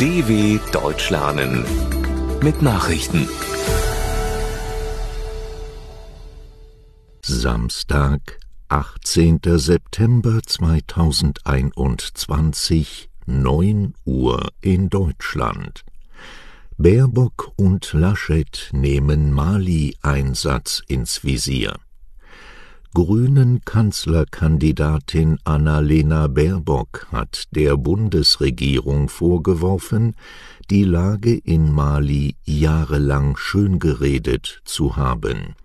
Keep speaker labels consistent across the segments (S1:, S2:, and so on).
S1: DW Deutsch lernen mit Nachrichten.
S2: Samstag, 18. September 2021, 9 Uhr in Deutschland. Baerbock und Laschet nehmen Mali-Einsatz ins Visier. Grünen Kanzlerkandidatin Annalena Baerbock hat der Bundesregierung vorgeworfen, die Lage in Mali jahrelang schöngeredet zu haben.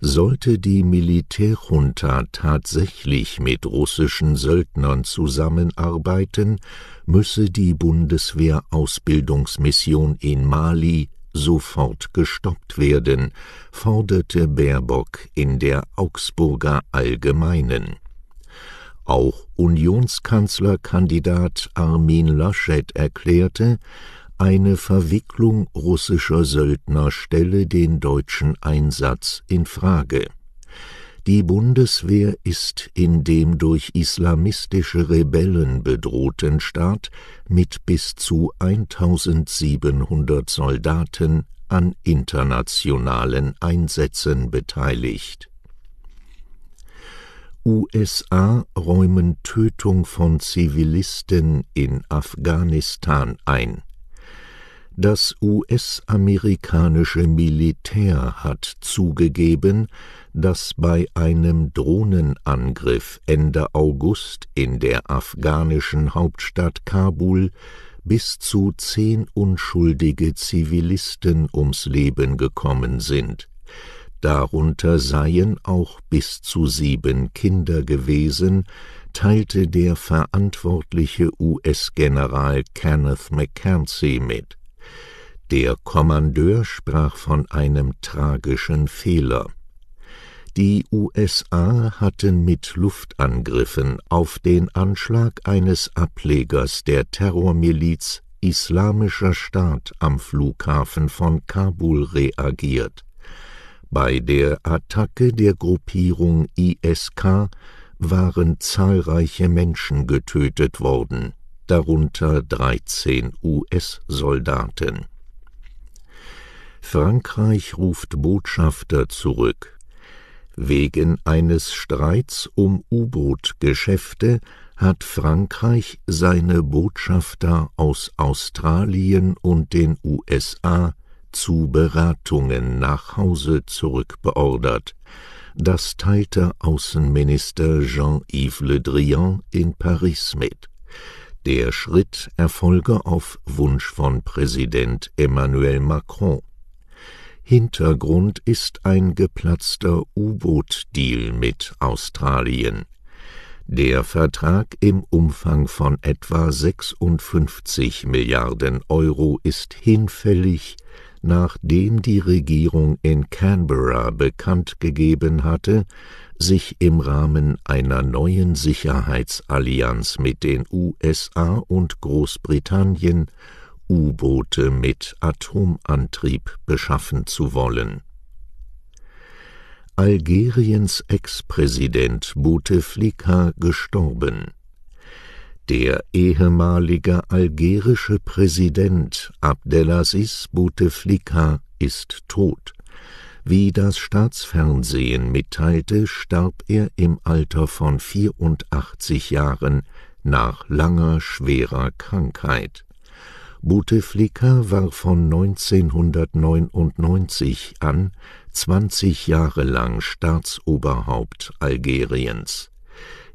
S2: Sollte die Militärjunta tatsächlich mit russischen Söldnern zusammenarbeiten, müsse die Bundeswehr-Ausbildungsmission in Mali sofort gestoppt werden, forderte Baerbock in der Augsburger Allgemeinen. Auch Unionskanzlerkandidat Armin Laschet erklärte, eine Verwicklung russischer Söldner stelle den deutschen Einsatz in Frage die Bundeswehr ist in dem durch islamistische Rebellen bedrohten Staat mit bis zu 1700 Soldaten an internationalen Einsätzen beteiligt. USA räumen Tötung von Zivilisten in Afghanistan ein. Das US-amerikanische Militär hat zugegeben, dass bei einem Drohnenangriff Ende August in der afghanischen Hauptstadt Kabul bis zu zehn unschuldige Zivilisten ums Leben gekommen sind. Darunter seien auch bis zu sieben Kinder gewesen, teilte der verantwortliche US-General Kenneth McKenzie mit. Der Kommandeur sprach von einem tragischen Fehler. Die USA hatten mit Luftangriffen auf den Anschlag eines Ablegers der Terrormiliz Islamischer Staat am Flughafen von Kabul reagiert. Bei der Attacke der Gruppierung ISK waren zahlreiche Menschen getötet worden, darunter 13 US-Soldaten. Frankreich ruft Botschafter zurück. Wegen eines Streits um U-Boot-Geschäfte hat Frankreich seine Botschafter aus Australien und den USA zu Beratungen nach Hause zurückbeordert. Das teilte Außenminister Jean-Yves Le Drian in Paris mit. Der Schritt erfolge auf Wunsch von Präsident Emmanuel Macron. Hintergrund ist ein geplatzter U-Boot-Deal mit Australien. Der Vertrag im Umfang von etwa 56 Milliarden Euro ist hinfällig, nachdem die Regierung in Canberra bekannt gegeben hatte, sich im Rahmen einer neuen Sicherheitsallianz mit den USA und Großbritannien U-Boote mit Atomantrieb beschaffen zu wollen. Algeriens Ex-Präsident Bouteflika gestorben. Der ehemalige algerische Präsident Abdelaziz Bouteflika ist tot. Wie das Staatsfernsehen mitteilte, starb er im Alter von 84 Jahren nach langer schwerer Krankheit. Bouteflika war von 1999 an 20 Jahre lang Staatsoberhaupt Algeriens.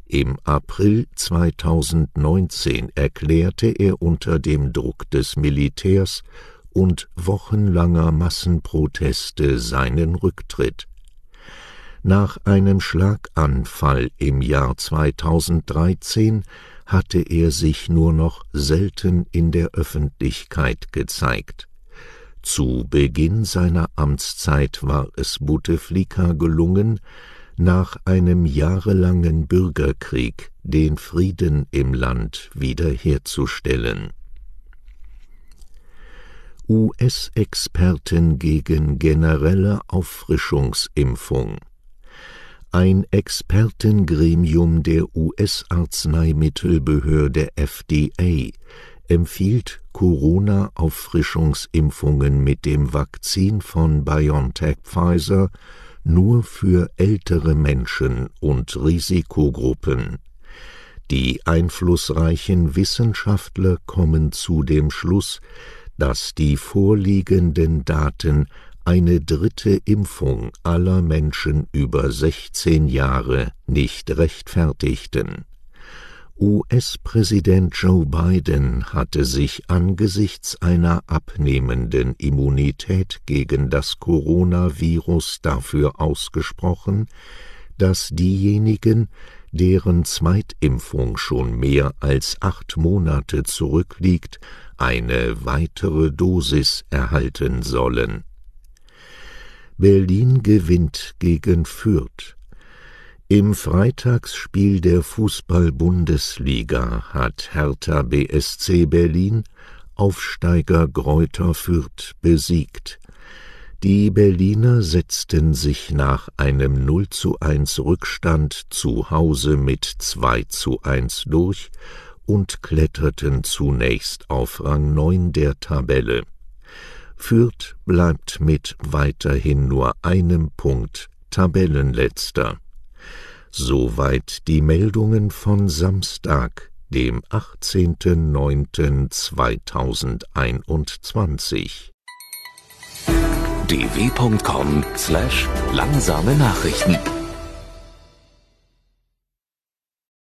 S2: Im April 2019 erklärte er unter dem Druck des Militärs und wochenlanger Massenproteste seinen Rücktritt. Nach einem Schlaganfall im Jahr 2013 hatte er sich nur noch selten in der Öffentlichkeit gezeigt. Zu Beginn seiner Amtszeit war es Bouteflika gelungen, nach einem jahrelangen Bürgerkrieg den Frieden im Land wiederherzustellen. US-Experten gegen generelle Auffrischungsimpfung ein Expertengremium der US-Arzneimittelbehörde FDA empfiehlt Corona-Auffrischungsimpfungen mit dem Vakzin von BioNTech Pfizer nur für ältere Menschen und Risikogruppen. Die einflussreichen Wissenschaftler kommen zu dem Schluss, dass die vorliegenden Daten eine dritte Impfung aller Menschen über 16 Jahre nicht rechtfertigten. US-Präsident Joe Biden hatte sich angesichts einer abnehmenden Immunität gegen das Coronavirus dafür ausgesprochen, dass diejenigen, deren Zweitimpfung schon mehr als acht Monate zurückliegt, eine weitere Dosis erhalten sollen. Berlin gewinnt gegen Fürth. Im Freitagsspiel der Fußball-Bundesliga hat Hertha BSC Berlin Aufsteiger Greuther Fürth besiegt. Die Berliner setzten sich nach einem 0 zu 1 Rückstand zu Hause mit 2 zu 1 durch und kletterten zunächst auf Rang 9 der Tabelle. Fürth bleibt mit weiterhin nur einem Punkt Tabellenletzter. Soweit die Meldungen von Samstag, dem 18.09.2021.
S1: dw.com/langsame Nachrichten